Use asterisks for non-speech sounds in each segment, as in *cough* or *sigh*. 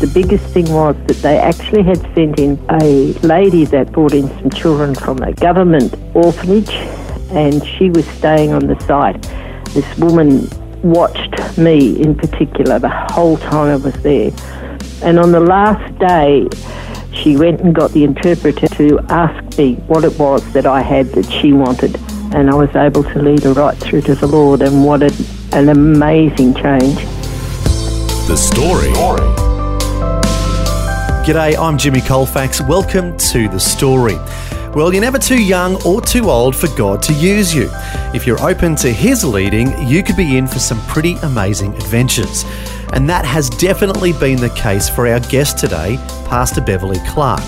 The biggest thing was that they actually had sent in a lady that brought in some children from a government orphanage, and she was staying on the site. This woman watched me in particular the whole time I was there. And on the last day, she went and got the interpreter to ask me what it was that I had that she wanted. And I was able to lead her right through to the Lord, and what an amazing change. The Story. G'day, I'm Jimmy Colfax. Welcome to The Story. Well, you're never too young or too old for God to use you. If you're open to His leading, you could be in for some pretty amazing adventures. And that has definitely been the case for our guest today, Pastor Beverley Clarke.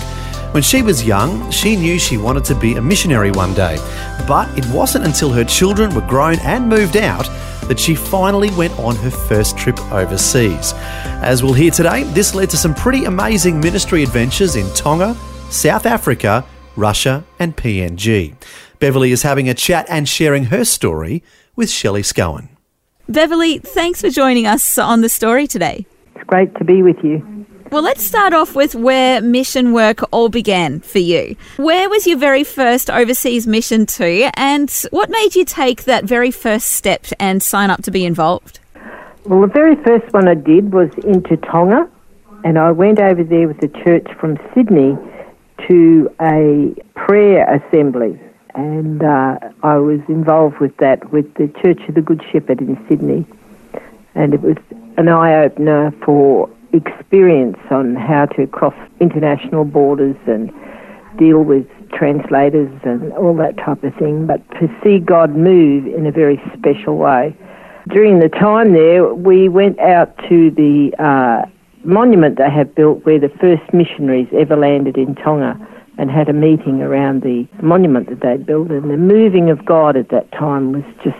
When she was young, she knew she wanted to be a missionary one day. But it wasn't until her children were grown and moved out that she finally went on her first trip overseas. As we'll hear today, this led to some pretty amazing ministry adventures in Tonga, South Africa, Russia, and PNG. Beverley is having a chat and sharing her story with Shelley Scowen. Beverley, thanks for joining us on the story today. It's great to be with you. Well, let's start off with where mission work all began for you. Where was your very first overseas mission to, and what made you take that very first step and sign up to be involved? Well, the very first one I did was into Tonga, and I went over there with a church from Sydney to a prayer assembly, and uh, I was involved with that with the Church of the Good Shepherd in Sydney, and it was an eye opener for experience on how to cross international borders and deal with translators and all that type of thing, but to see God move in a very special way. During the time there, we went out to the uh, monument they have built where the first missionaries ever landed in Tonga and had a meeting around the monument that they'd built. And the moving of God at that time was just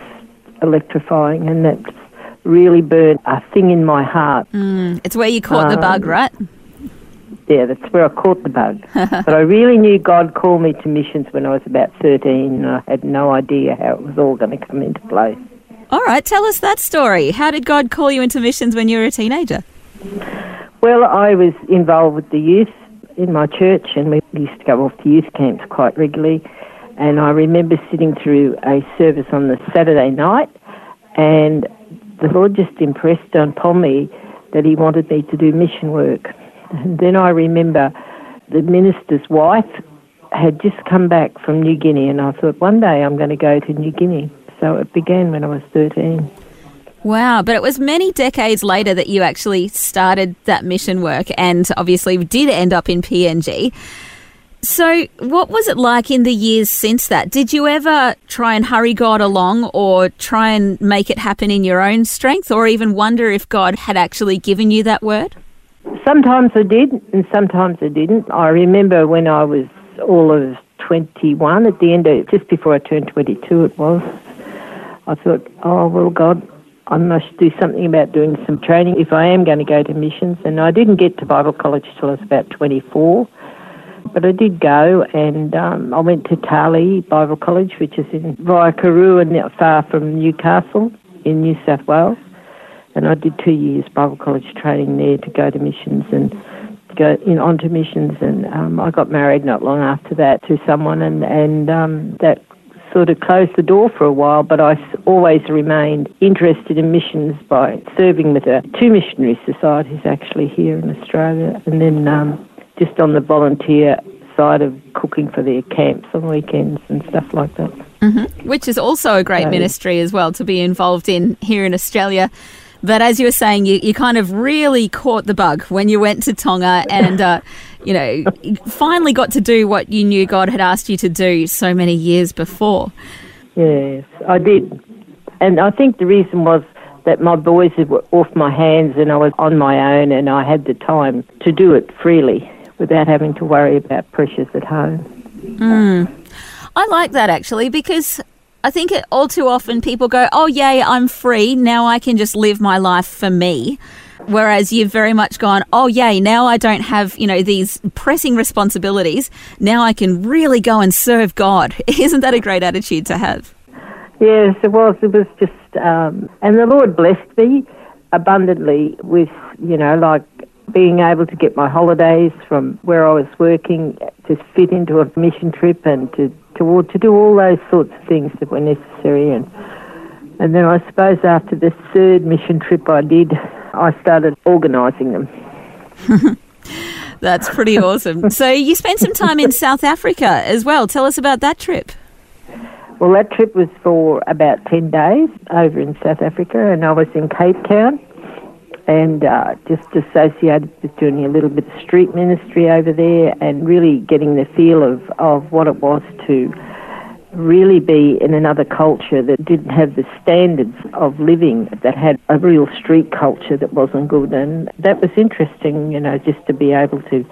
electrifying, and that really burned a thing in my heart. Mm, it's where you caught um, the bug, right? Yeah, that's where I caught the bug. *laughs* but I really knew God called me to missions when I was about 13, and I had no idea how it was all going to come into play. All right, tell us that story. How did God call you into missions when you were a teenager? Well, I was involved with the youth in my church, and we used to go off to youth camps quite regularly. And I remember sitting through a service on the Saturday night, and the Lord just impressed upon me that He wanted me to do mission work. And then I remember the minister's wife had just come back from New Guinea, and I thought one day I'm going to go to New Guinea. So it began when I was 13. Wow, but it was many decades later that you actually started that mission work and obviously did end up in PNG. So, what was it like in the years since that? Did you ever try and hurry God along or try and make it happen in your own strength or even wonder if God had actually given you that word? Sometimes I did and sometimes I didn't. I remember when I was all of 21, at the end of just before I turned 22, it was, I thought, oh, well, God, I must do something about doing some training if I am going to go to missions. And I didn't get to Bible college till I was about 24. But I did go, and um, I went to Tahlee Bible College, which is in Vaiakarua, not far from Newcastle in New South Wales. And I did two years Bible college training there to go to missions and go in onto missions. And um, I got married not long after that to someone, and and um, that sort of closed the door for a while. But I always remained interested in missions by serving with a, two missionary societies actually here in Australia, and then. Um, just on the volunteer side of cooking for their camps on weekends and stuff like that. Mm-hmm. Which is also a great so, ministry as well to be involved in here in Australia. But as you were saying, you, you kind of really caught the bug when you went to Tonga *laughs* and, uh, you know, finally got to do what you knew God had asked you to do so many years before. Yes, I did. And I think the reason was that my boys were off my hands and I was on my own and I had the time to do it freely without having to worry about pressures at home. I like that actually because I think it, all too often people go, "Oh yay, I'm free. Now I can just live my life for me." Whereas you've very much gone, "Oh yay, now I don't have, you know, these pressing responsibilities. Now I can really go and serve God." *laughs* Isn't that a great attitude to have? Yes, it was. It was just, um, and the Lord blessed me abundantly with, you know, like being able to get my holidays from where I was working to fit into a mission trip and to to, to do all those sorts of things that were necessary. And and then I suppose after the third mission trip I did, I started organising them. *laughs* That's pretty awesome. So you spent some time in South Africa as well. Tell us about that trip. Well, that trip was for about 10 days over in South Africa, and I was in Cape Town and uh, just associated with doing a little bit of street ministry over there and really getting the feel of, of what it was to really be in another culture that didn't have the standards of living, that had a real street culture that wasn't good. And that was interesting, you know, just to be able to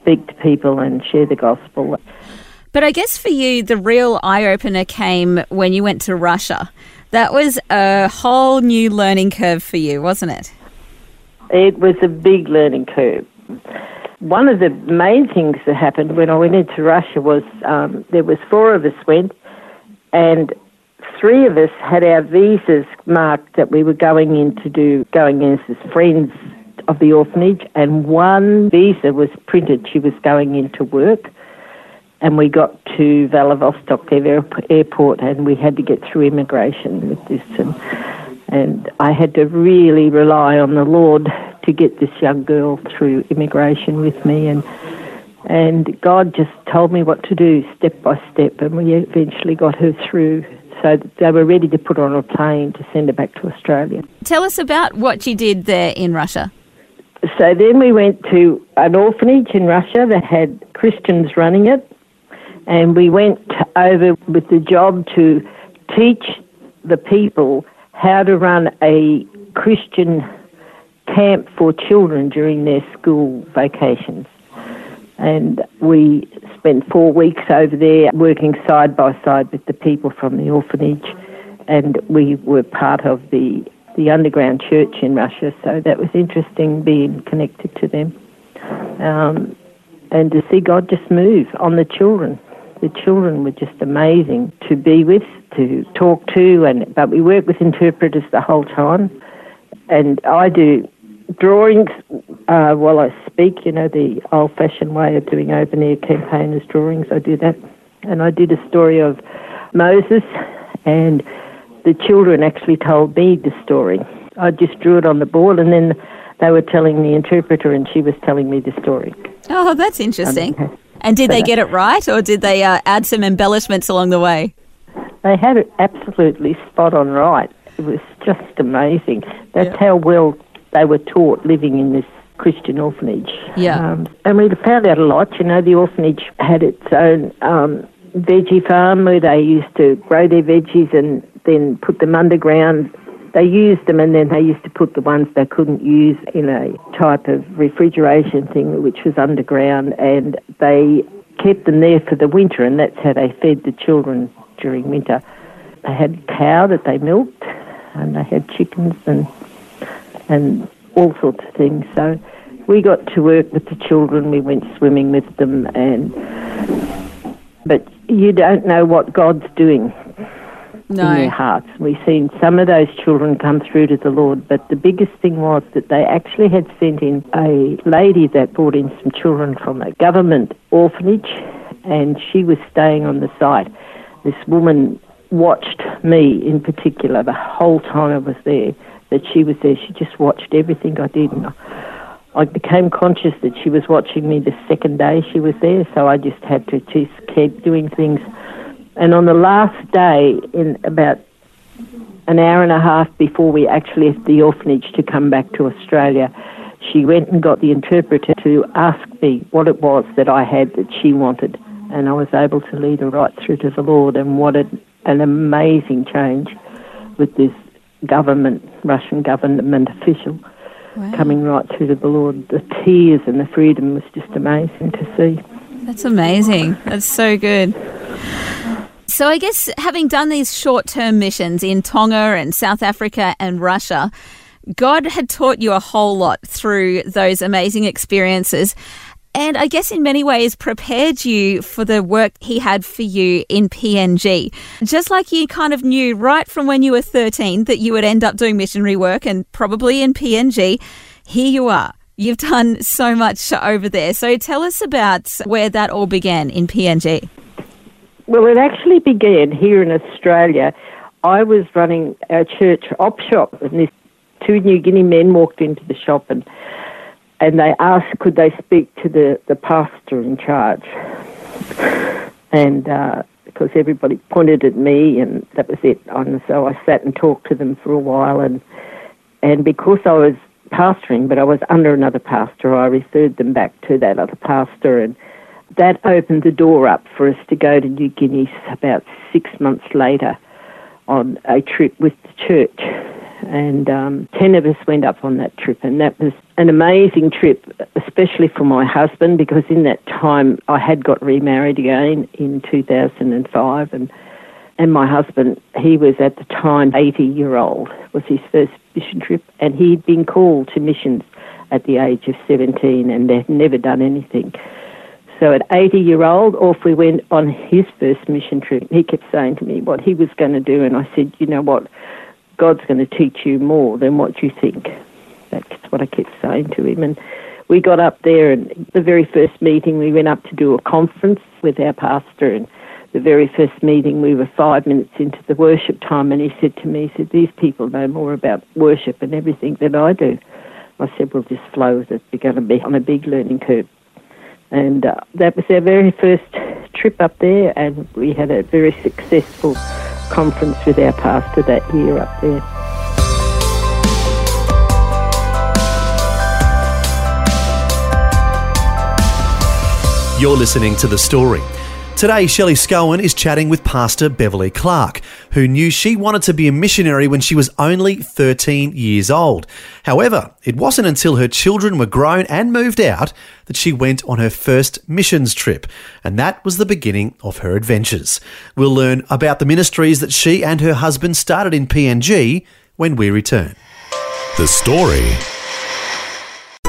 speak to people and share the gospel. But I guess for you, the real eye opener came when you went to Russia. That was a whole new learning curve for you, wasn't it? It was a big learning curve. One of the main things that happened when I went into Russia was um, there was four of us went, and three of us had our visas marked that we were going in to do going in as friends of the orphanage, and one visa was printed. She was going in to work, and we got to Vladivostok airport, and we had to get through immigration with this and and I had to really rely on the Lord to get this young girl through immigration with me and and God just told me what to do step by step and we eventually got her through so they were ready to put her on a plane to send her back to Australia. Tell us about what you did there in Russia. So then we went to an orphanage in Russia that had Christians running it and we went over with the job to teach the people how to run a Christian camp for children during their school vacations. And we spent four weeks over there working side by side with the people from the orphanage. And we were part of the, the underground church in Russia, so that was interesting being connected to them. Um, and to see God just move on the children. The children were just amazing to be with to talk to, and but we work with interpreters the whole time. And I do drawings uh, while I speak. You know the old-fashioned way of doing open air campaigners drawings. I do that, and I did a story of Moses, and the children actually told me the story. I just drew it on the board, and then they were telling the interpreter, and she was telling me the story. Oh, that's interesting. And did they get it right, or did they uh, add some embellishments along the way? They had it absolutely spot on right. It was just amazing. That's how well they were taught living in this Christian orphanage. Yeah. Um, and we found out a lot. You know, the orphanage had its own um, veggie farm where they used to grow their veggies and then put them underground. They used them and then they used to put the ones they couldn't use in a type of refrigeration thing which was underground and they kept them there for the winter and that's how they fed the children during winter. They had cow that they milked, and they had chickens and and all sorts of things. So we got to work with the children. We went swimming with them, and but you don't know what God's doing no. in their hearts. We've seen some of those children come through to the Lord, but the biggest thing was that they actually had sent in a lady that brought in some children from a government orphanage, and she was staying on the site this woman watched me in particular the whole time I was there, that she was there. She just watched everything I did. And I became conscious that she was watching me the second day she was there, so I just had to just keep doing things. And on the last day, in about an hour and a half before we actually left the orphanage to come back to Australia, she went and got the interpreter to ask me what it was that I had that she wanted and I was able to lead her right through to the Lord. And what an, an amazing change with this government, Russian government official, Wow. coming right through to the Lord. The tears and the freedom was just amazing to see. That's amazing. That's so good. So, I guess having done these short term missions in Tonga and South Africa and Russia, God had taught you a whole lot through those amazing experiences. And I guess in many ways prepared you for the work He had for you in PNG. Just like you kind of knew right from when you were 13 that you would end up doing missionary work and probably in PNG, here you are. You've done so much over there. So tell us about where that all began in PNG. Well, it actually began here in Australia. I was running our church op shop, and these two New Guinea men walked into the shop and and they asked could they speak to the, the pastor in charge. And uh, because everybody pointed at me, and that was it. And so I sat and talked to them for a while, and and because I was pastoring, but I was under another pastor, I referred them back to that other pastor, and that opened the door up for us to go to New Guinea about six months later on a trip with the church. And um, 10 of us went up on that trip, and that was an amazing trip, especially for my husband, because in that time I had got remarried again in 2005. And, and my husband, he was at the time 80 year old, was his first mission trip, and he'd been called to missions at the age of 17 and had never done anything. So at 80 year old, off we went on his first mission trip. He kept saying to me what he was going to do, and I said, you know what, God's going to teach you more than what you think. That's what I kept saying to him. And we got up there, and the very first meeting, we went up to do a conference with our pastor, and the very first meeting, we were five minutes into the worship time, and he said to me, he said, these people know more about worship and everything than I do. I said, we'll just flow with it. We're going to be on a big learning curve. And uh, that was our very first trip up there, and we had a very successful conference with our pastor that year up there. You're listening to The Story. Today, Shelley Scowen is chatting with Pastor Beverley Clarke, who knew she wanted to be a missionary when she was only 13 years old. However, it wasn't until her children were grown and moved out that she went on her first missions trip, and that was the beginning of her adventures. We'll learn about the ministries that she and her husband started in PNG when we return. The Story.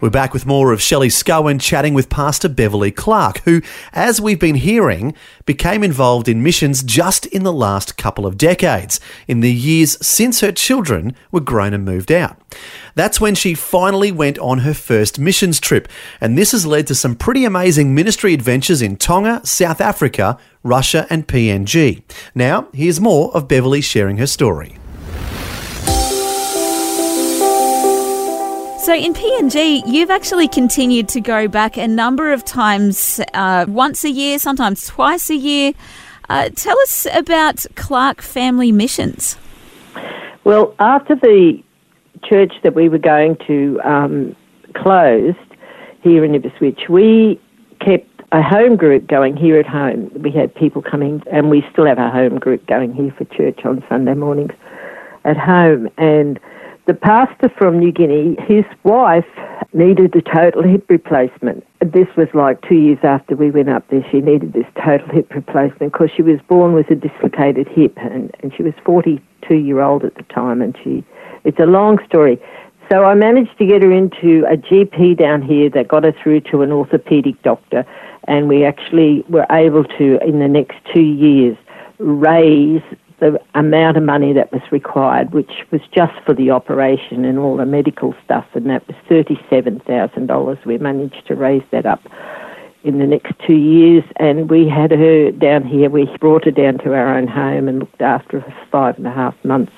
We're back with more of Shelley Scowen chatting with Pastor Beverley Clarke, who, as we've been hearing, became involved in missions just in the last couple of decades, in the years since her children were grown and moved out. That's when she finally went on her first missions trip, and this has led to some pretty amazing ministry adventures in Tonga, South Africa, Russia, and PNG. Now, here's more of Beverley sharing her story. So in PNG, you've actually continued to go back a number of times, uh, once a year, sometimes twice a year. Uh, tell us about Clarke Family Missions. Well, after the church that we were going to um, closed here in Ipswich, we kept a home group going here at home. We had people coming, and we still have a home group going here for church on Sunday mornings at home. And the pastor from New Guinea, his wife needed a total hip replacement. This was like two years after we went up there. She needed this total hip replacement because she was born with a dislocated hip, and, and she was 42 year old at the time. And she, it's a long story. So I managed to get her into a GP down here that got her through to an orthopedic doctor, and we actually were able to, in the next two years, raise the amount of money that was required, which was just for the operation and all the medical stuff, and that was $37,000. We managed to raise that up in the next two years, and we had her down here. We brought her down to our own home and looked after her for five and a half months.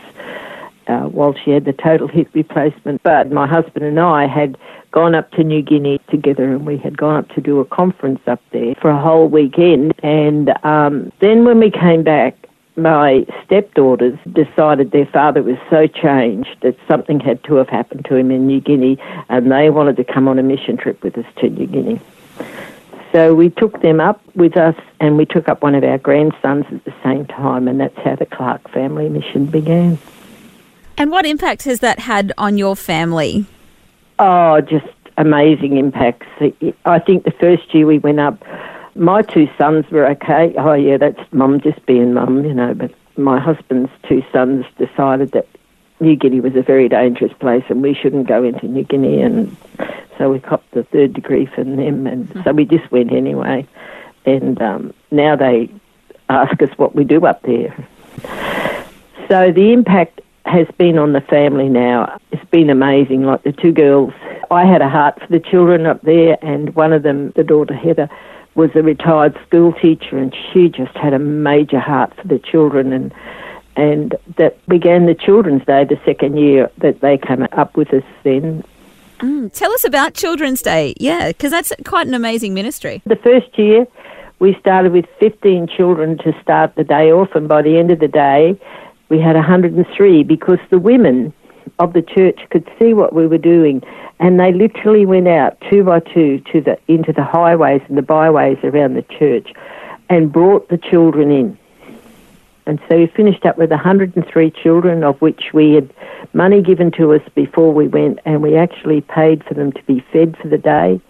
uh, while she had the total hip replacement. But my husband and I had gone up to New Guinea together and we had gone up to do a conference up there for a whole weekend. And um, then when we came back, my stepdaughters decided their father was so changed that something had to have happened to him in New Guinea and they wanted to come on a mission trip with us to New Guinea. So we took them up with us and we took up one of our grandsons at the same time, and that's how the Clarke family mission began. And what impact has that had on your family? Oh, just amazing impacts. I think the first year we went up, my two sons were okay. Oh, yeah, that's mum just being mum, you know, but my husband's two sons decided that New Guinea was a very dangerous place and we shouldn't go into New Guinea and so we copped the third degree from them, and mm-hmm. so we just went anyway. And um, now they ask us what we do up there. So the impact has been on the family now. It's been amazing. Like the two girls, I had a heart for the children up there, and one of them, the daughter Heather, was a retired school teacher, and she just had a major heart for the children and and that began the Children's Day the second year that they came up with us then. Mm, tell us about Children's Day. Yeah, because that's quite an amazing ministry. The first year, we started with 15 children to start the day off, and by the end of the day, we had 103 because the women of the church could see what we were doing, and they literally went out two by two to the into the highways and the byways around the church, and brought the children in. And so we finished up with 103 children, of which we had money given to us before we went, and we actually paid for them to be fed for the day.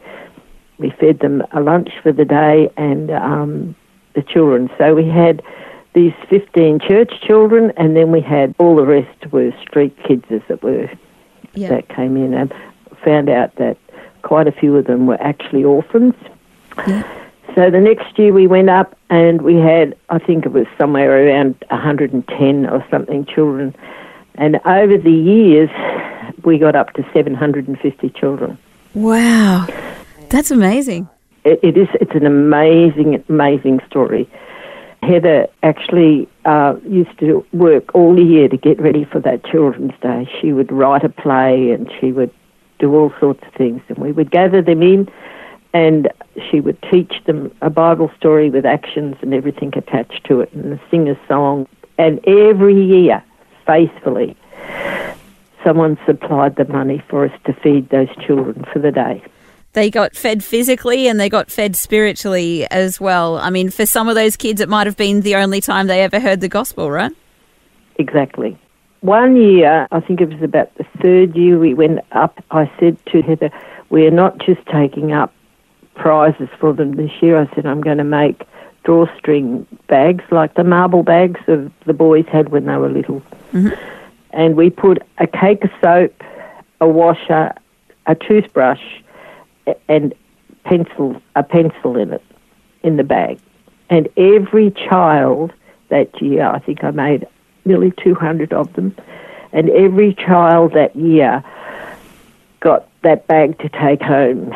We fed them a lunch for the day and um, the children. So we had these 15 church children, and then we had all the rest were street kids, as it were, yeah. that came in and found out that quite a few of them were actually orphans. Yeah. So the next year we went up and we had, I think it was somewhere around 110 or something children. And over the years, we got up to 750 children. Wow, that's amazing. it, it is. It's an amazing, amazing story. Heather actually uh, used to work all year to get ready for that Children's Day. She would write a play and she would do all sorts of things, and we would gather them in and she would teach them a Bible story with actions and everything attached to it, and sing a song. And every year, faithfully, someone supplied the money for us to feed those children for the day. They got fed physically and they got fed spiritually as well. I mean, for some of those kids, it might have been the only time they ever heard the gospel, right? Exactly. One year, I think it was about the third year we went up, I said to Heather, we are not just taking up prizes for them this year. I said, I'm going to make drawstring bags like the marble bags that the boys had when they were little. Mm-hmm. And we put a cake of soap, a washer, a toothbrush, and pencil, a pencil in it, in the bag. And every child that year, I think I made nearly 200 of them, and every child that year got that bag to take home.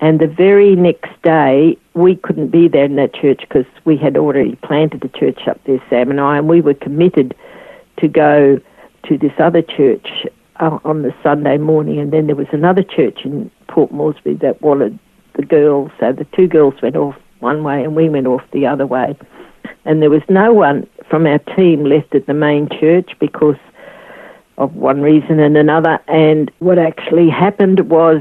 And the very next day, we couldn't be there in that church because we had already planted a church up there, Sam and I, and we were committed to go to this other church uh, on the Sunday morning. And then there was another church in Port Moresby that wanted the girls. So the two girls went off one way and we went off the other way. And there was no one from our team left at the main church because of one reason and another. And what actually happened was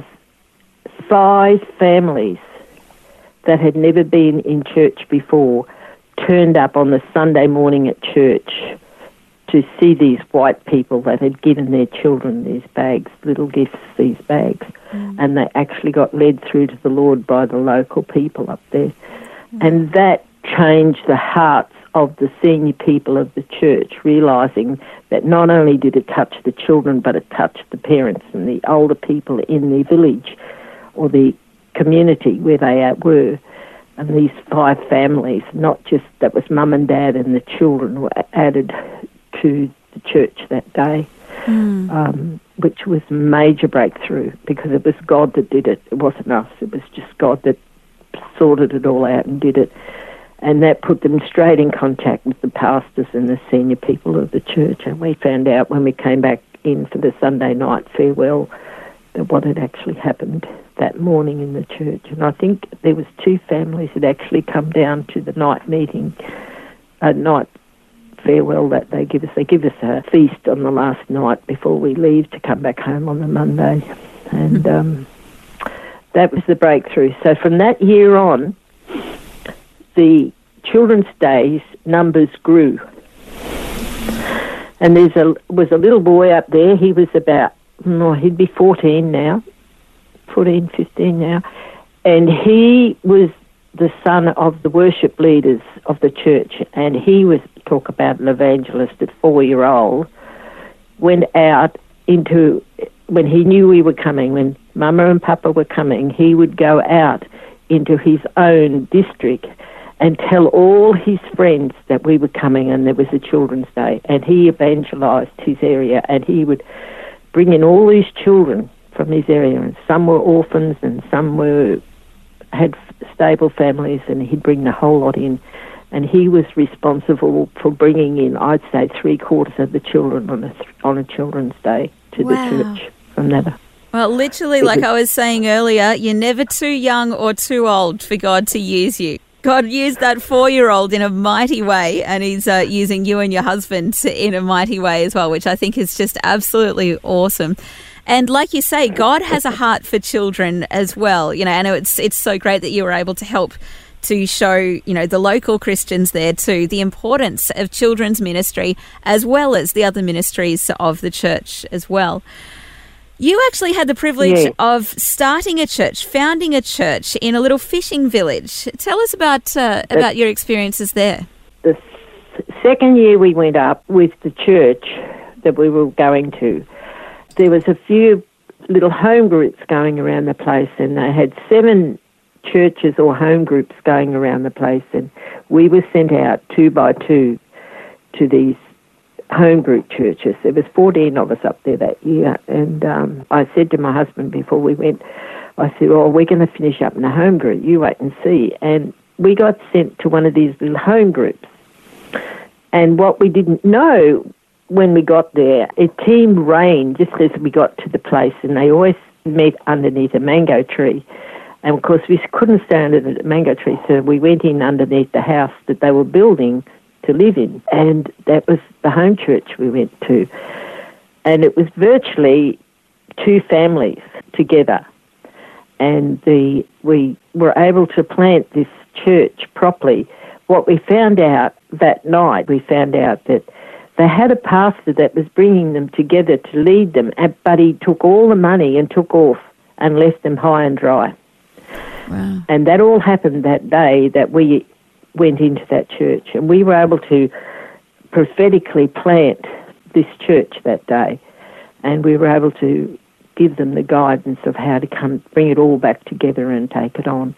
five families that had never been in church before turned up on the Sunday morning at church to see these white people that had given their children these bags, little gifts, these bags. Mm. And they actually got led through to the Lord by the local people up there. Mm. And that changed the hearts of the senior people of the church, realizing that not only did it touch the children, but it touched the parents and the older people in the village or the community where they were. And these five families, not just that was mum and dad and the children, were added to the church that day, mm. um, which was a major breakthrough because it was God that did it. It wasn't us. It was just God that sorted it all out and did it and that put them straight in contact with the pastors and the senior people of the church. And we found out when we came back in for the Sunday night farewell of what had actually happened that morning in the church. And I think there was two families that actually come down to the night meeting, a night farewell that they give us. They give us a feast on the last night before we leave to come back home on the Monday. And mm-hmm. um, that was the breakthrough. So from that year on, the children's days numbers grew. And there's a was a little boy up there. He was about oh, he'd be 14 now, 14, 15 now, and he was the son of the worship leaders of the church, and he was talk about an evangelist at four year old went out into when he knew we were coming, when Mama and Papa were coming, he would go out into his own district and tell all his friends that we were coming and there was a children's day and he evangelized his area and he would bring in all these children from his area and some were orphans and some were had stable families and he'd bring the whole lot in and he was responsible for bringing in I'd say three quarters of the children on a on a children's day to wow. the church from that well, literally, like I was saying earlier, you're never too young or too old for God to use you. God used that four year old in a mighty way, and He's uh, using you and your husband in a mighty way as well, which I think is just absolutely awesome. And like you say, God has a heart for children as well. You know, and it's it's so great that you were able to help to show, you know, the local Christians there too the importance of children's ministry as well as the other ministries of the church as well. You actually had the privilege of starting a church, founding a church in a little fishing village. Tell us about uh, about your experiences there. The second year we went up with the church that we were going to, there was a few little home groups going around the place, and they had seven churches or home groups going around the place, and we were sent out two by two to these home group churches. There was 14 of us up there that year, and um, I said to my husband before we went, I said, "Oh, we're going to finish up in a home group. You wait and see." And we got sent to one of these little home groups, and what we didn't know when we got there, it team rained just as we got to the place, and they always met underneath a mango tree. And of course, we couldn't stay under the mango tree, so we went in underneath the house that they were building to live in. And that was the home church we went to. And it was virtually two families together. And the, we were able to plant this church properly. What we found out that night, we found out that they had a pastor that was bringing them together to lead them, uh, but he took all the money and took off and left them high and dry. Wow. And that all happened that day that we went into that church. And we were able to prophetically plant this church that day. And we were able to give them the guidance of how to come bring it all back together and take it on.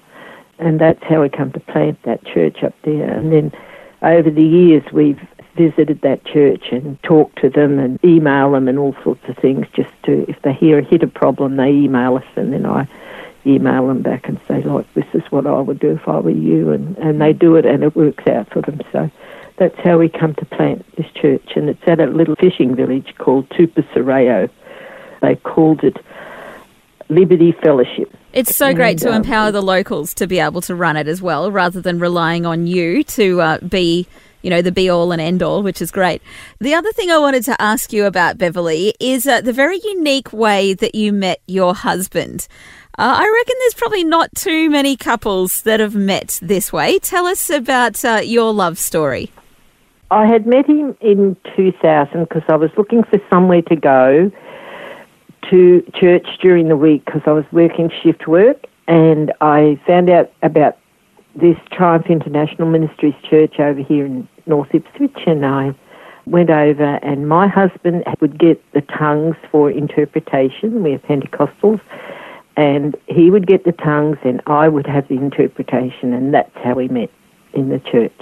And that's how we come to plant that church up there. And then over the years we've visited that church and talked to them and email them and all sorts of things just to if they hear a hit a problem they email us and then I email them back and say, like, this is what I would do if I were you, and, and they do it and it works out for them. So that's how we come to plant this church, and it's at a little fishing village called Tupasareo. They called it Liberty Fellowship. It's so great to um, empower the locals to be able to run it as well, rather than relying on you to uh, be you know, the be all and end all, which is great. The other thing I wanted to ask you about, Beverley, is uh, the very unique way that you met your husband. Uh, I reckon there's probably not too many couples that have met this way. Tell us about uh, your love story. I had met him in 2000 because I was looking for somewhere to go to church during the week because I was working shift work and I found out about this Triumph International Ministries church over here in North Ipswich and I went over and my husband would get the tongues for interpretation. We're Pentecostals and he would get the tongues and I would have the interpretation, and that's how we met in the church.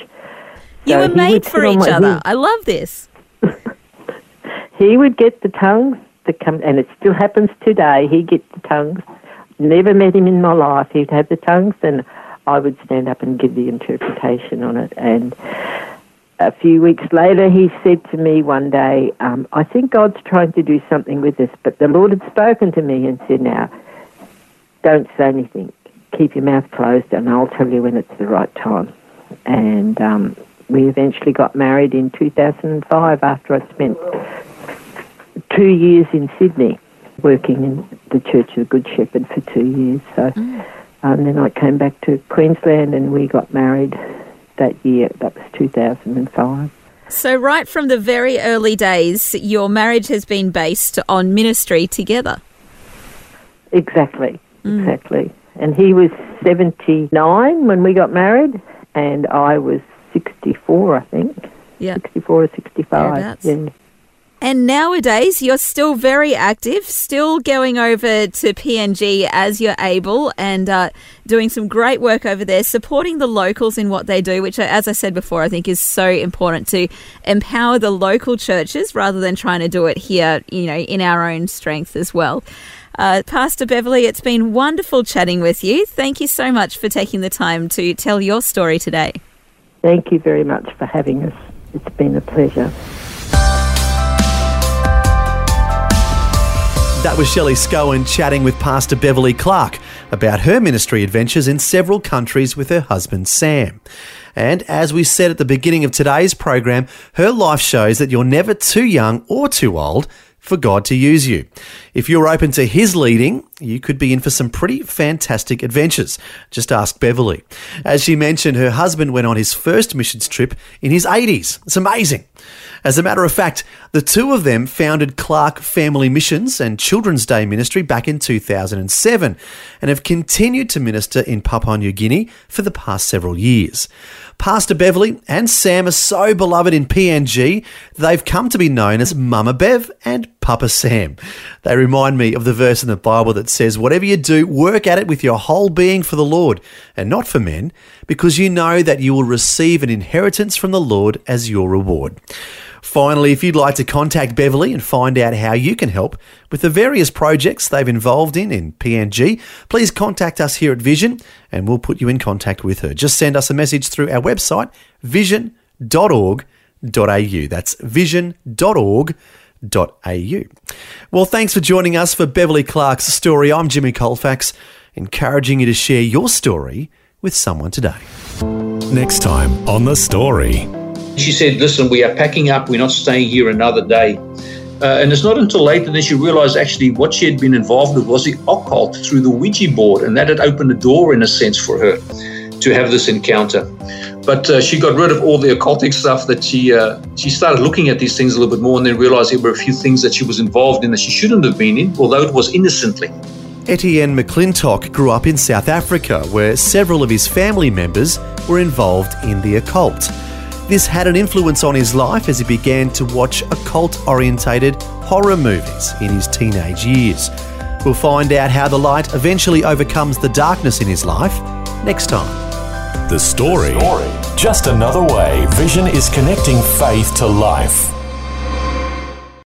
You so were made for each other. I love this. *laughs* he would get the tongues that come, and it still happens today. He gets the tongues. Never met him in my life. He'd have the tongues, and I would stand up and give the interpretation on it. And a few weeks later, he said to me one day, um, I think God's trying to do something with us, but the Lord had spoken to me and said, Now, don't say anything. Keep your mouth closed, and I'll tell you when it's the right time. And um, we eventually got married in 2005 after I spent two years in Sydney working in the Church of the Good Shepherd for two years. So, mm. And then I came back to Queensland and we got married that year. That was 2005. So, right from the very early days, your marriage has been based on ministry together. Exactly, mm. exactly. And he was 79 when we got married, and I was 64, I think. Yeah. 64 or 65. Yeah. And nowadays, you're still very active, still going over to PNG as you're able and uh, doing some great work over there, supporting the locals in what they do, which, as I said before, I think is so important to empower the local churches rather than trying to do it here, you know, in our own strength as well. Uh, Pastor Beverley, it's been wonderful chatting with you. Thank you so much for taking the time to tell your story today. Thank you very much for having us. It's been a pleasure. That was Shelley Scowen chatting with Pastor Beverley Clarke about her ministry adventures in several countries with her husband Sam. And as we said at the beginning of today's program, her life shows that you're never too young or too old for God to use you. If you're open to His leading, you could be in for some pretty fantastic adventures. Just ask Beverley. As she mentioned, her husband went on his first missions trip in his 80s. It's amazing. As a matter of fact, the two of them founded Clarke Family Missions and Children's Day Ministry back in 2007 and have continued to minister in Papua New Guinea for the past several years. Pastor Beverley and Sam are so beloved in PNG, they've come to be known as Mama Bev and Papa Sam. They remind me of the verse in the Bible that says, Whatever you do, work at it with your whole being for the Lord and not for men, because you know that you will receive an inheritance from the Lord as your reward. Finally, if you'd like to contact Beverley and find out how you can help with the various projects they've involved in in PNG, please contact us here at Vision and we'll put you in contact with her. Just send us a message through our website, vision.org.au. That's vision.org.au. Well, thanks for joining us for Beverley Clarke's story. I'm Jimmy Colfax, encouraging you to share your story with someone today. Next time on The Story. She said, Listen, we are packing up, we're not staying here another day. Uh, and it's not until later that she realized actually what she had been involved with was the occult through the Ouija board, and that had opened a door, in a sense, for her to have this encounter. But uh, she got rid of all the occultic stuff that she uh, she started looking at these things a little bit more, and then realized there were a few things that she was involved in that she shouldn't have been in, although it was innocently. Etienne McClintock grew up in South Africa, where several of his family members were involved in the occult. This had an influence on his life as he began to watch occult orientated horror movies in his teenage years. We'll find out how the light eventually overcomes the darkness in his life next time. The story. Just another way Vision is connecting faith to life.